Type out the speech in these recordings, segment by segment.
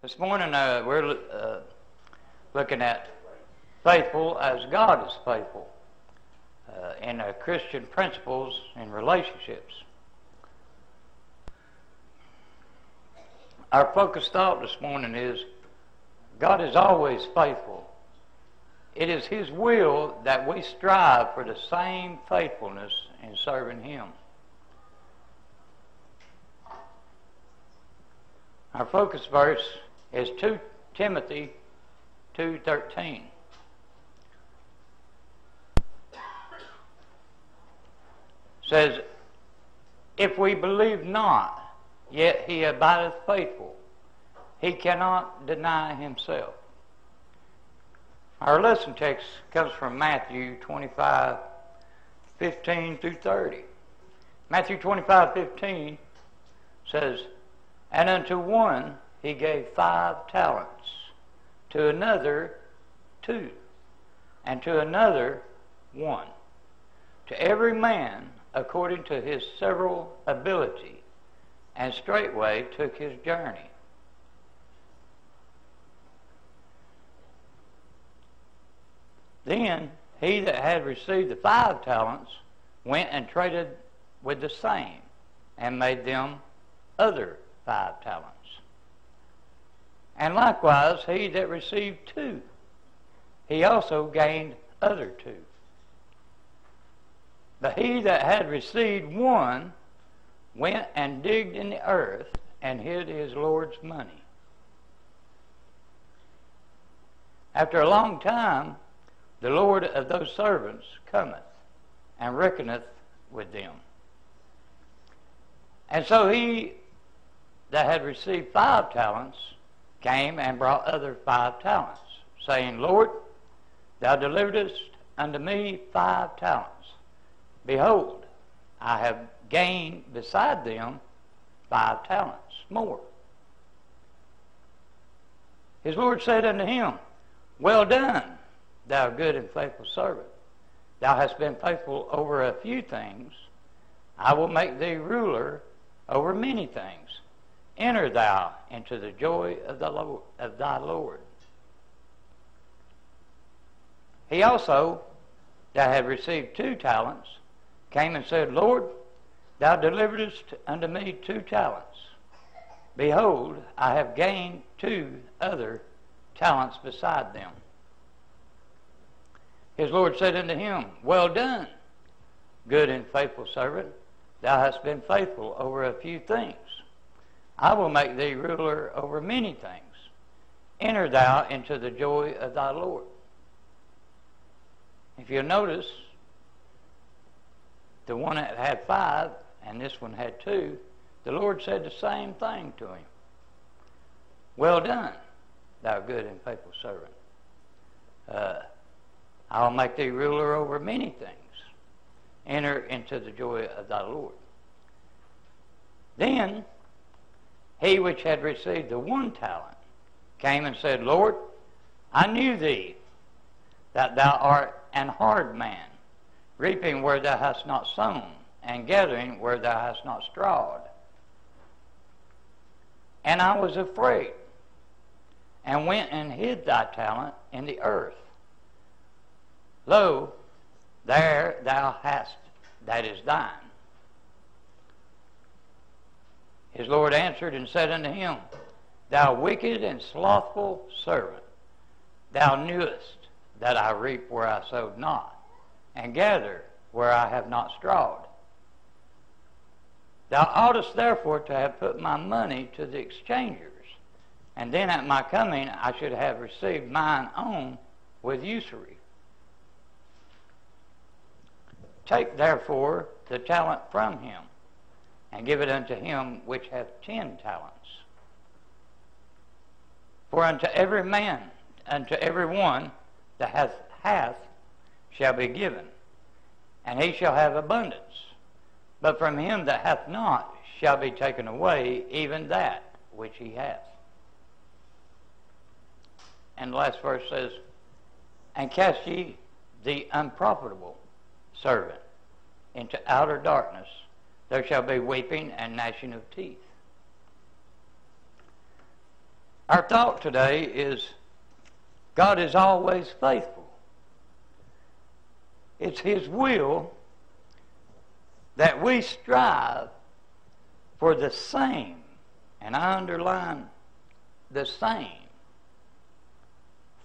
This morning uh, we're uh, looking at faithful as God is faithful uh, in uh, Christian principles and relationships. Our focus thought this morning is God is always faithful. It is His will that we strive for the same faithfulness in serving Him. Our focus verse is 2 Timothy 2.13. says, If we believe not, yet he abideth faithful. He cannot deny himself. Our lesson text comes from Matthew 25, 15 through 30. Matthew 25, 15 says, And unto one he gave five talents, to another two, and to another one, to every man according to his several ability, and straightway took his journey. Then he that had received the five talents went and traded with the same, and made them other five talents. And likewise, he that received two, he also gained other two. But he that had received one went and digged in the earth and hid his Lord's money. After a long time, the Lord of those servants cometh and reckoneth with them. And so he that had received five talents came and brought other five talents, saying, Lord, thou deliveredst unto me five talents. Behold, I have gained beside them five talents more. His Lord said unto him, Well done, thou good and faithful servant. Thou hast been faithful over a few things. I will make thee ruler over many things. Enter thou into the joy of, the Lord, of thy Lord. He also, that had received two talents, came and said, Lord, thou deliveredst unto me two talents. Behold, I have gained two other talents beside them. His Lord said unto him, Well done, good and faithful servant. Thou hast been faithful over a few things. I will make thee ruler over many things. Enter thou into the joy of thy Lord. If you'll notice, the one that had five and this one had two, the Lord said the same thing to him. Well done, thou good and faithful servant. Uh, I'll make thee ruler over many things. Enter into the joy of thy Lord. Then he which had received the one talent came and said, Lord, I knew thee, that thou art an hard man, reaping where thou hast not sown, and gathering where thou hast not strawed. And I was afraid, and went and hid thy talent in the earth. Lo, there thou hast that is thine. His Lord answered and said unto him, Thou wicked and slothful servant, thou knewest that I reap where I sowed not, and gather where I have not strawed. Thou oughtest therefore to have put my money to the exchangers, and then at my coming I should have received mine own with usury. Take therefore the talent from him and give it unto him which hath ten talents. For unto every man, unto every one that hath hath, shall be given, and he shall have abundance. But from him that hath not shall be taken away even that which he hath. And the last verse says, And cast ye the unprofitable servant into outer darkness there shall be weeping and gnashing of teeth. Our thought today is God is always faithful. It's His will that we strive for the same, and I underline the same,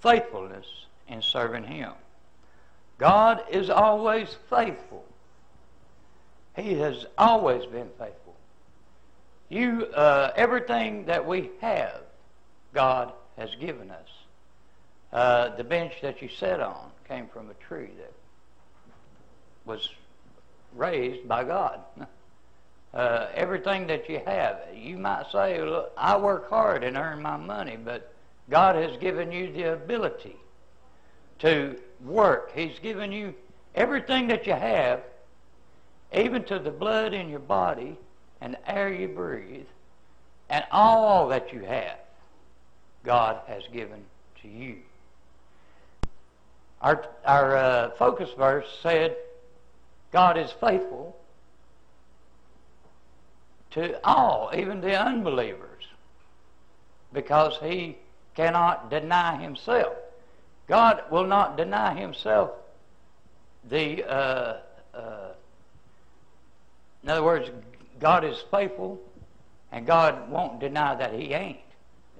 faithfulness in serving Him. God is always faithful. He has always been faithful. You, uh, everything that we have, God has given us. Uh, the bench that you sat on came from a tree that was raised by God. Uh, everything that you have, you might say, Look, I work hard and earn my money, but God has given you the ability to work. He's given you everything that you have, even to the blood in your body and the air you breathe, and all that you have, God has given to you. Our, our uh, focus verse said, God is faithful to all, even the unbelievers, because he cannot deny himself. God will not deny himself the, uh, uh, in other words, God is faithful, and God won't deny that he ain't.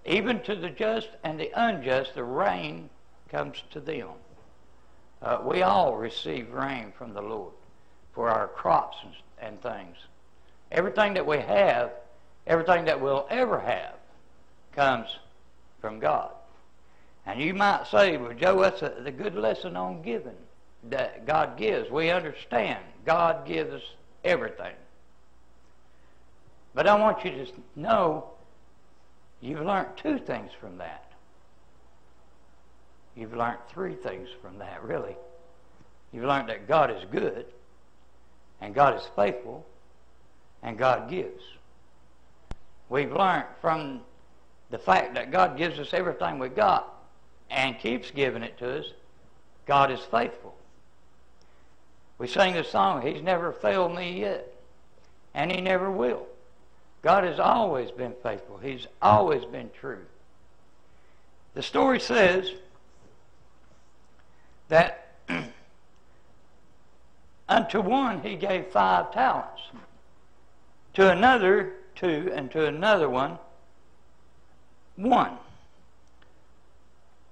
Even to the just and the unjust, the rain comes to them. Uh, we all receive rain from the Lord for our crops and, and things. Everything that we have, everything that we'll ever have, comes from God. And you might say, well, Joe, that's a, a good lesson on giving that God gives. We understand God gives everything. But I want you to know you've learned two things from that. You've learned three things from that, really. You've learned that God is good, and God is faithful, and God gives. We've learned from the fact that God gives us everything we got and keeps giving it to us, God is faithful. We sing the song, He's never failed me yet, and He never will. God has always been faithful. He's always been true. The story says that unto one he gave five talents, to another two, and to another one one.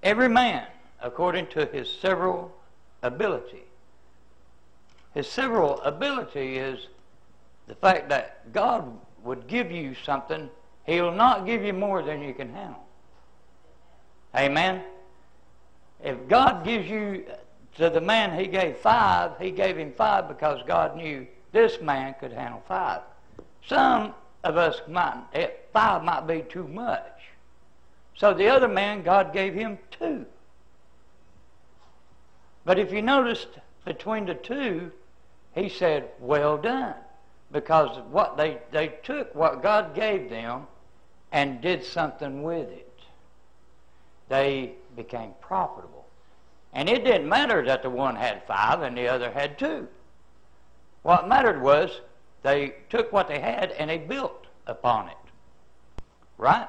Every man according to his several ability. His several ability is the fact that God would give you something, He'll not give you more than you can handle. Amen? If God gives you to the man He gave five, He gave him five because God knew this man could handle five. Some of us might, five might be too much. So the other man, God gave him two. But if you noticed between the two, he said, Well done because what they, they took what God gave them and did something with it. They became profitable. And it didn't matter that the one had five and the other had two. What mattered was they took what they had and they built upon it. Right?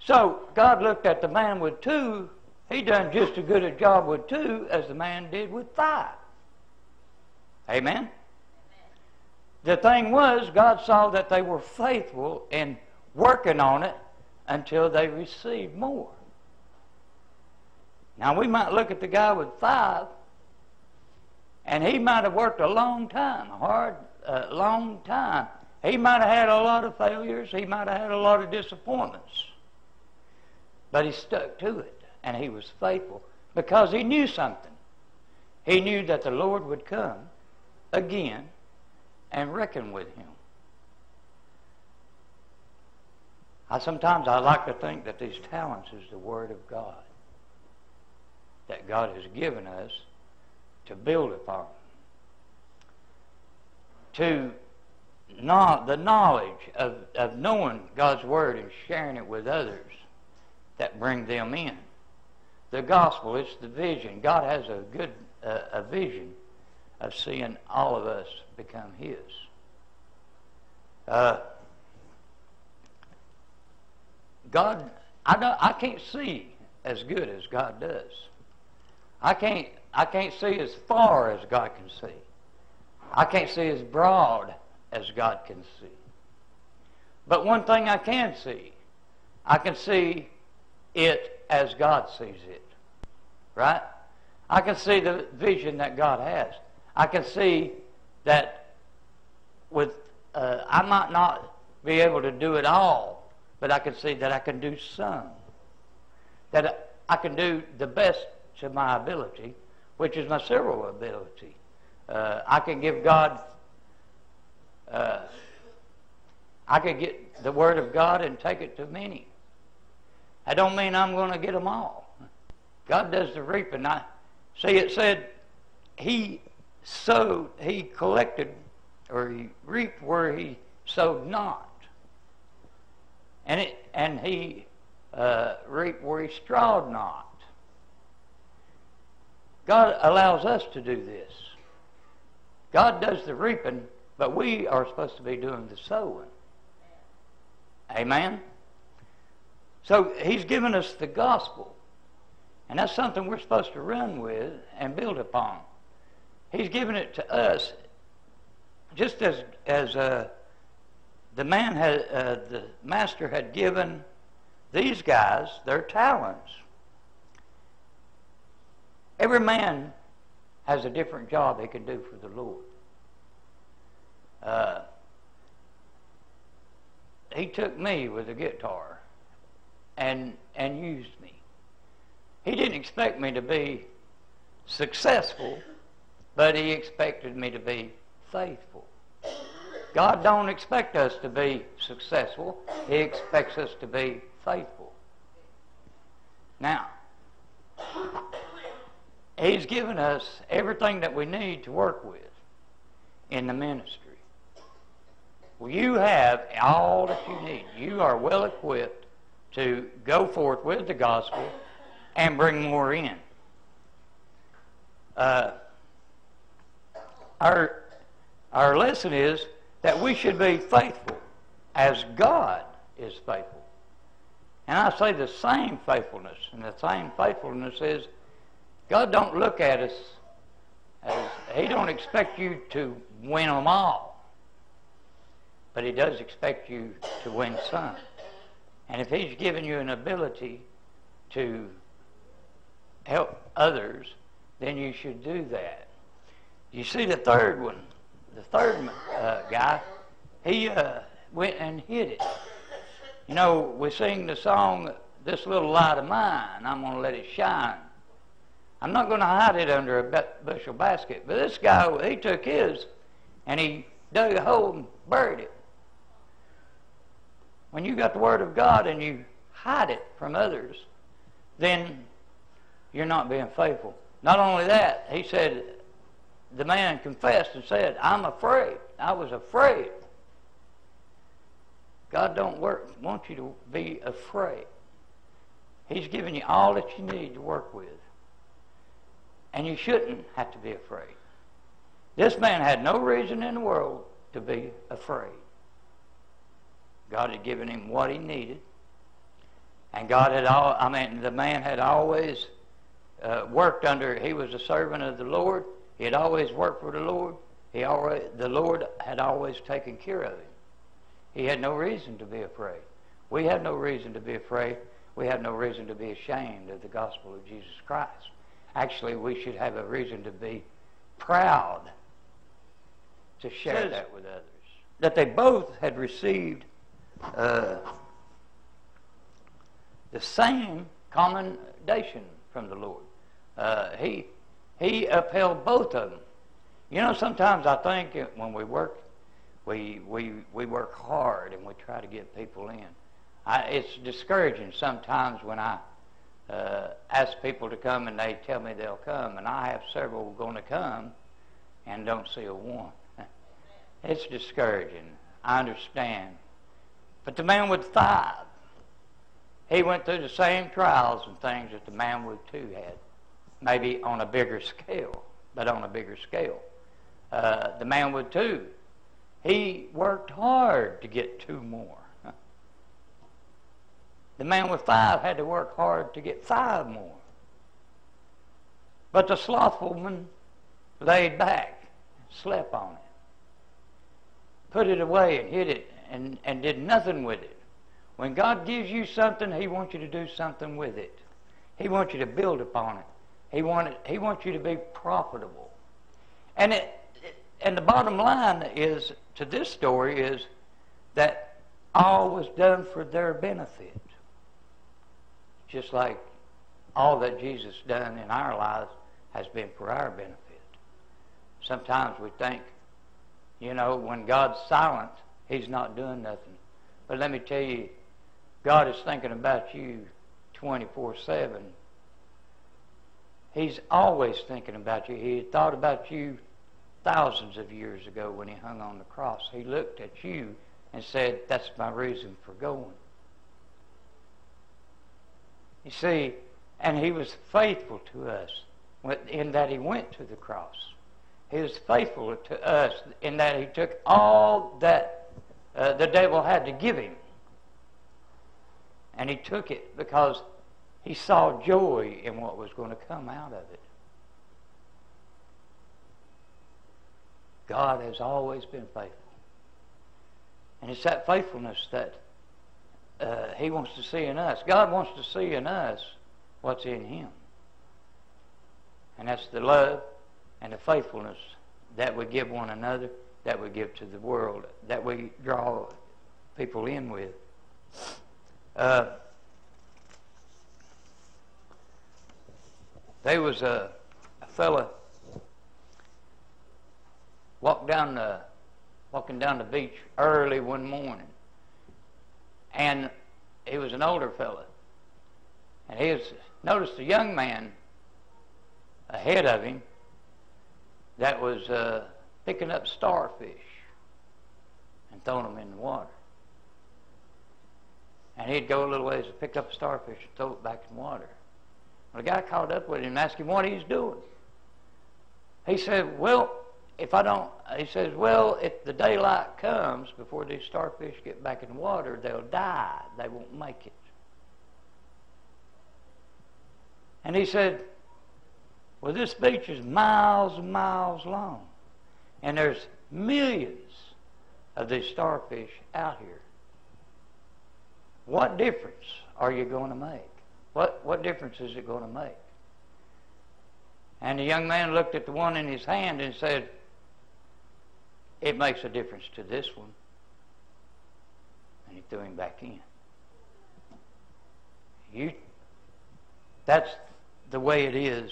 So God looked at the man with two. He done just as good a job with two as the man did with five. Amen? The thing was, God saw that they were faithful in working on it until they received more. Now, we might look at the guy with five, and he might have worked a long time, a hard, uh, long time. He might have had a lot of failures. He might have had a lot of disappointments. But he stuck to it, and he was faithful because he knew something. He knew that the Lord would come again and reckon with him. I sometimes I like to think that these talents is the word of God that God has given us to build upon. To the knowledge of, of knowing God's word and sharing it with others that bring them in. The gospel, it's the vision. God has a good uh, a vision of seeing all of us become His. Uh, God I don't, I can't see as good as God does. I can't I can't see as far as God can see. I can't see as broad as God can see. But one thing I can see, I can see it as God sees it. Right? I can see the vision that God has. I can see that with uh, I might not be able to do it all, but I can see that I can do some. That I can do the best to my ability, which is my several ability. Uh, I can give God. Uh, I could get the Word of God and take it to many. I don't mean I'm going to get them all. God does the reaping. I see. It said He sowed, He collected, or He reaped where He sowed not, and it, and He uh, reaped where He strawed not. God allows us to do this. God does the reaping, but we are supposed to be doing the sowing. Amen? So he's given us the gospel. And that's something we're supposed to run with and build upon. He's given it to us just as, as uh, the man had, uh, the master had given these guys their talents. Every man has a different job he can do for the Lord. Uh, he took me with a guitar and and used me. He didn't expect me to be successful, but he expected me to be faithful. God don't expect us to be successful. He expects us to be faithful. Now, He's given us everything that we need to work with in the ministry. Well, you have all that you need. You are well equipped to go forth with the gospel and bring more in. Uh, our, our lesson is that we should be faithful as God is faithful. And I say the same faithfulness, and the same faithfulness is God don't look at us as He don't expect you to win them all, but He does expect you to win some. And if He's given you an ability to help others, then you should do that. You see the third one, the third uh, guy, he uh, went and hid it. You know, we sing the song, This Little Light of Mine, I'm going to let it shine. I'm not going to hide it under a bushel basket. But this guy, he took his and he dug a hole and buried it. When you got the Word of God and you hide it from others, then you're not being faithful. Not only that, he said, the man confessed and said, I'm afraid. I was afraid. God don't work, want you to be afraid. He's given you all that you need to work with. And you shouldn't have to be afraid. This man had no reason in the world to be afraid. God had given him what he needed. And God had all, I mean, the man had always uh, worked under, he was a servant of the Lord. He had always worked for the Lord. He always, the Lord had always taken care of him. He had no reason to be afraid. We have no reason to be afraid. We have no reason to be ashamed of the gospel of Jesus Christ. Actually, we should have a reason to be proud to share that with others. That they both had received uh, the same commendation from the Lord. Uh, he, he upheld both of them. You know, sometimes I think when we work, we, we, we work hard and we try to get people in. I, it's discouraging sometimes when I uh, ask people to come and they tell me they'll come, and I have several going to come and don't see a one. It's discouraging. I understand. But the man with five, he went through the same trials and things that the man with two had, maybe on a bigger scale, but on a bigger scale. Uh, the man with two, he worked hard to get two more. The man with five had to work hard to get five more. But the slothful man laid back, slept on it, put it away and hid it, and, and did nothing with it. When God gives you something, He wants you to do something with it. He wants you to build upon it. He, wanted, he wants you to be profitable. And, it, and the bottom line is to this story is that all was done for their benefit. Just like all that Jesus done in our lives has been for our benefit. Sometimes we think, you know, when God's silent, He's not doing nothing. But let me tell you, God is thinking about you 24 7. He's always thinking about you. He thought about you thousands of years ago when he hung on the cross. He looked at you and said, That's my reason for going. You see, and he was faithful to us in that he went to the cross. He was faithful to us in that he took all that uh, the devil had to give him. And he took it because he saw joy in what was going to come out of it. God has always been faithful. And it's that faithfulness that uh, He wants to see in us. God wants to see in us what's in Him. And that's the love and the faithfulness that we give one another, that we give to the world, that we draw people in with. Uh, there was a, a fella walked down the walking down the beach early one morning, and he was an older fella, and he was noticed a young man ahead of him that was uh, picking up starfish and throwing them in the water. And he'd go a little ways to pick up a starfish and throw it back in the water. Well, the guy caught up with him and asked him what he's doing. He said, Well, if I don't, he says, well, if the daylight comes before these starfish get back in the water, they'll die. They won't make it. And he said, well, this beach is miles and miles long, and there's millions of these starfish out here. What difference are you going to make? What, what difference is it going to make? And the young man looked at the one in his hand and said, it makes a difference to this one. And he threw him back in. You, that's the way it is.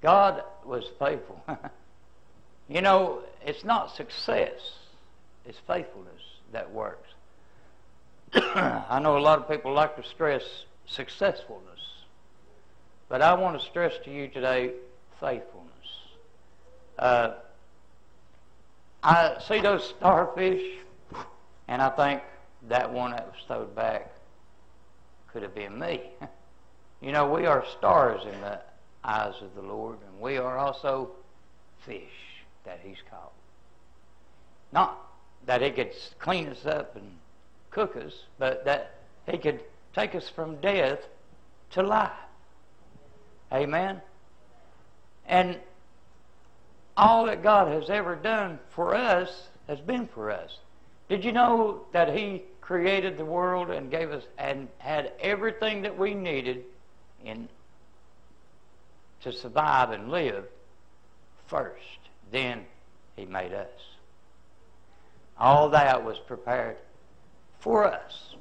God was faithful. you know, it's not success, it's faithfulness that works. I know a lot of people like to stress successfulness, but I want to stress to you today faithfulness. Uh, I see those starfish, and I think that one that was stowed back could have been me. you know, we are stars in the eyes of the Lord, and we are also fish that He's caught. Not that He could clean us up and cook us, but that He could take us from death to life. Amen. And all that God has ever done for us has been for us. Did you know that He created the world and gave us and had everything that we needed in to survive and live first? Then He made us. All that was prepared for us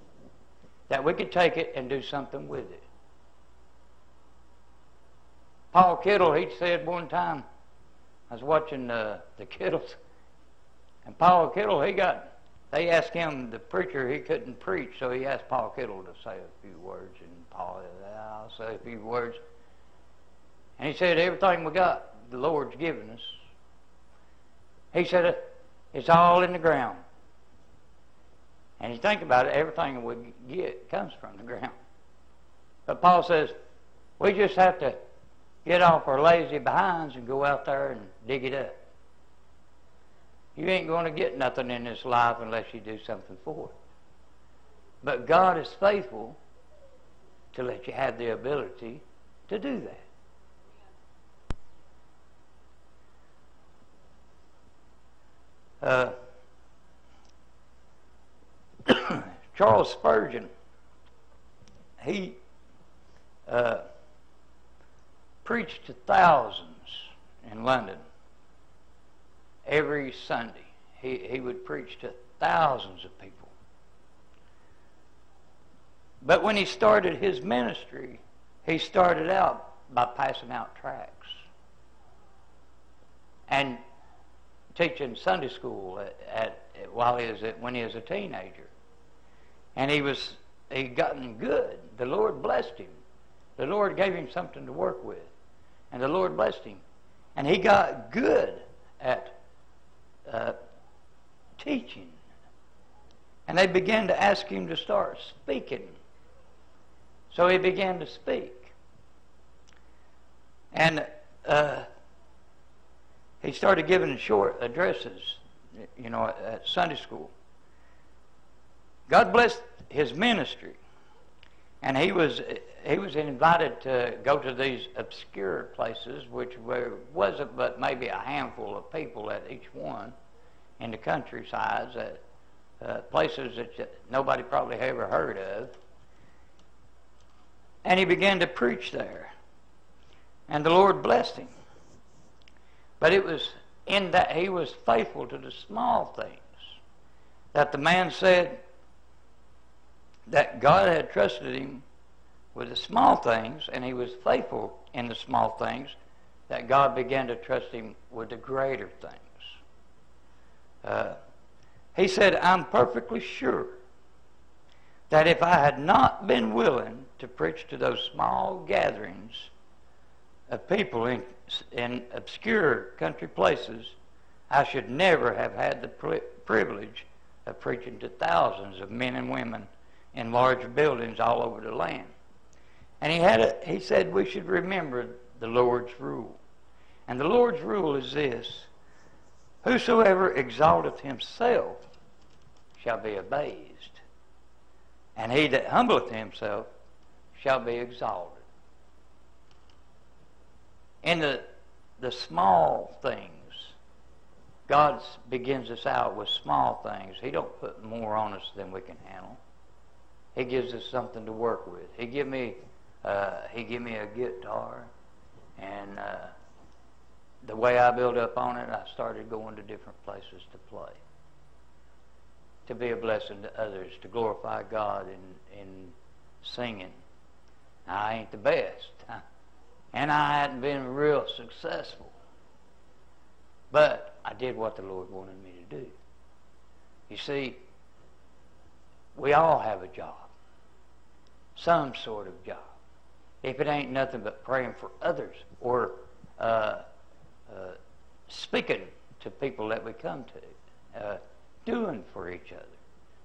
that we could take it and do something with it. Paul Kittle, he said one time, I was watching uh, the Kittles, and Paul Kittle, he got, they asked him, the preacher, he couldn't preach, so he asked Paul Kittle to say a few words, and Paul said, I'll say a few words. And he said, everything we got, the Lord's given us. He said, it's all in the ground. And you think about it, everything we get comes from the ground. But Paul says, we just have to get off our lazy behinds and go out there and dig it up. You ain't going to get nothing in this life unless you do something for it. But God is faithful to let you have the ability to do that. Uh, Charles Spurgeon, he uh, preached to thousands in London every Sunday. He, he would preach to thousands of people. But when he started his ministry, he started out by passing out tracts and teaching Sunday school at, at, while he was at, when he was a teenager, and he was he gotten good. The Lord blessed him. The Lord gave him something to work with, and the Lord blessed him, and he got good at uh, teaching. And they began to ask him to start speaking. So he began to speak. And uh, he started giving short addresses, you know, at Sunday school. God blessed his ministry. And he was he was invited to go to these obscure places, which were, wasn't but maybe a handful of people at each one in the countrysides, uh, uh, places that nobody probably ever heard of. And he began to preach there. And the Lord blessed him. But it was in that he was faithful to the small things that the man said that God had trusted him with the small things, and he was faithful in the small things, that God began to trust him with the greater things. Uh, he said, I'm perfectly sure that if I had not been willing to preach to those small gatherings of people in, in obscure country places, I should never have had the privilege of preaching to thousands of men and women in large buildings all over the land. And he had a, he said we should remember the Lord's rule. And the Lord's rule is this Whosoever exalteth himself shall be abased, and he that humbleth himself shall be exalted. In the, the small things, God begins us out with small things. He don't put more on us than we can handle. He gives us something to work with. He give me uh, he give me a guitar, and uh, the way I built up on it, I started going to different places to play, to be a blessing to others, to glorify God in in singing. Now, I ain't the best, and I hadn't been real successful, but I did what the Lord wanted me to do. You see, we all have a job, some sort of job if it ain't nothing but praying for others or uh, uh, speaking to people that we come to, uh, doing for each other.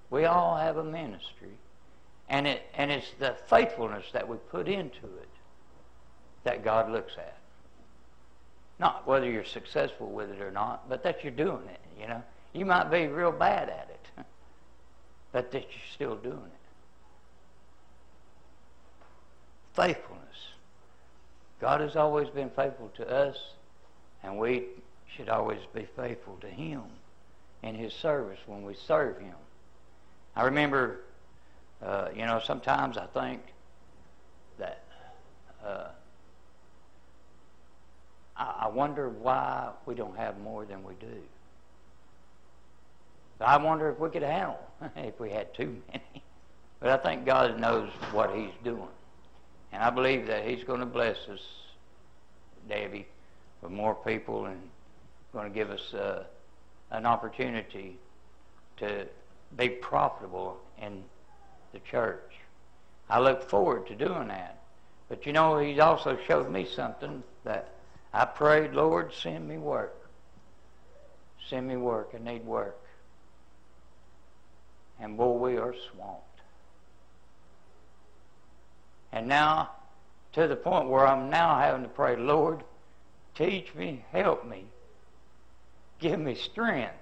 We all have a ministry, and it and it's the faithfulness that we put into it that God looks at. Not whether you're successful with it or not, but that you're doing it. You know, you might be real bad at it, but that you're still doing it. faithfulness. God has always been faithful to us, and we should always be faithful to Him in His service when we serve Him. I remember, uh, you know, sometimes I think that uh, I, I wonder why we don't have more than we do. I wonder if we could handle if we had too many. But I think God knows what He's doing. And I believe that He's going to bless us, Debbie, with more people and going to give us uh, an opportunity to be profitable in the church. I look forward to doing that. But you know, He's also showed me something that I prayed, Lord, send me work. Send me work. I need work. And boy, we are swamped. And now, to the point where I'm now having to pray, Lord, teach me, help me, give me strength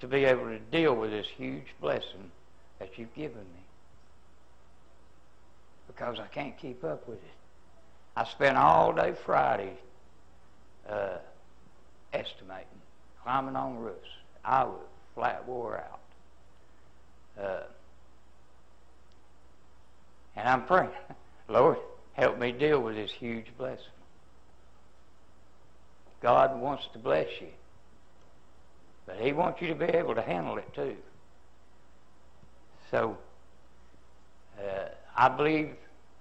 to be able to deal with this huge blessing that you've given me because I can't keep up with it. I spent all day Friday uh, estimating, climbing on roofs. I was flat wore out. Uh, and I'm praying, Lord, help me deal with this huge blessing. God wants to bless you, but He wants you to be able to handle it too. So, uh, I believe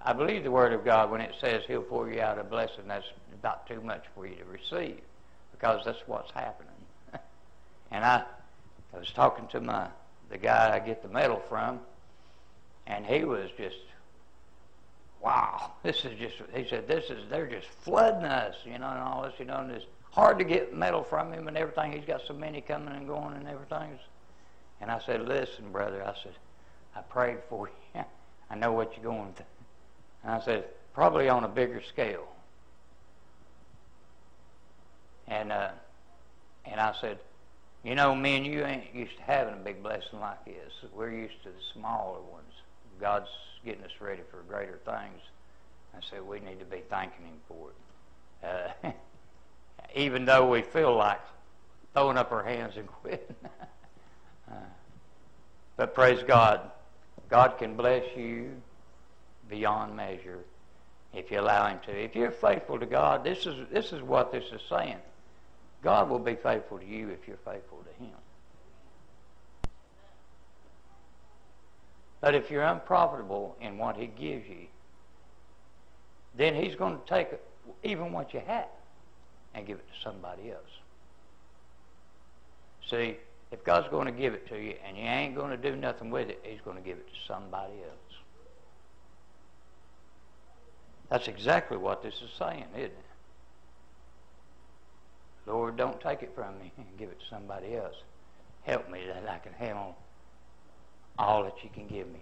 I believe the Word of God when it says He'll pour you out a blessing. That's about too much for you to receive, because that's what's happening. and I, I was talking to my the guy I get the metal from, and he was just wow, this is just, he said, this is, they're just flooding us, you know, and all this, you know, and it's hard to get metal from him and everything. He's got so many coming and going and everything. And I said, listen, brother, I said, I prayed for you. I know what you're going through. And I said, probably on a bigger scale. And, uh, and I said, you know, me and you ain't used to having a big blessing like this. We're used to the smaller ones. God's getting us ready for greater things. I said we need to be thanking Him for it. Uh, even though we feel like throwing up our hands and quitting. uh, but praise God, God can bless you beyond measure if you allow Him to. If you're faithful to God, this is this is what this is saying. God will be faithful to you if you're faithful to Him. But if you're unprofitable in what He gives you, then He's going to take even what you have and give it to somebody else. See, if God's going to give it to you and you ain't going to do nothing with it, He's going to give it to somebody else. That's exactly what this is saying, isn't it? Lord, don't take it from me and give it to somebody else. Help me that I can handle all that you can give me.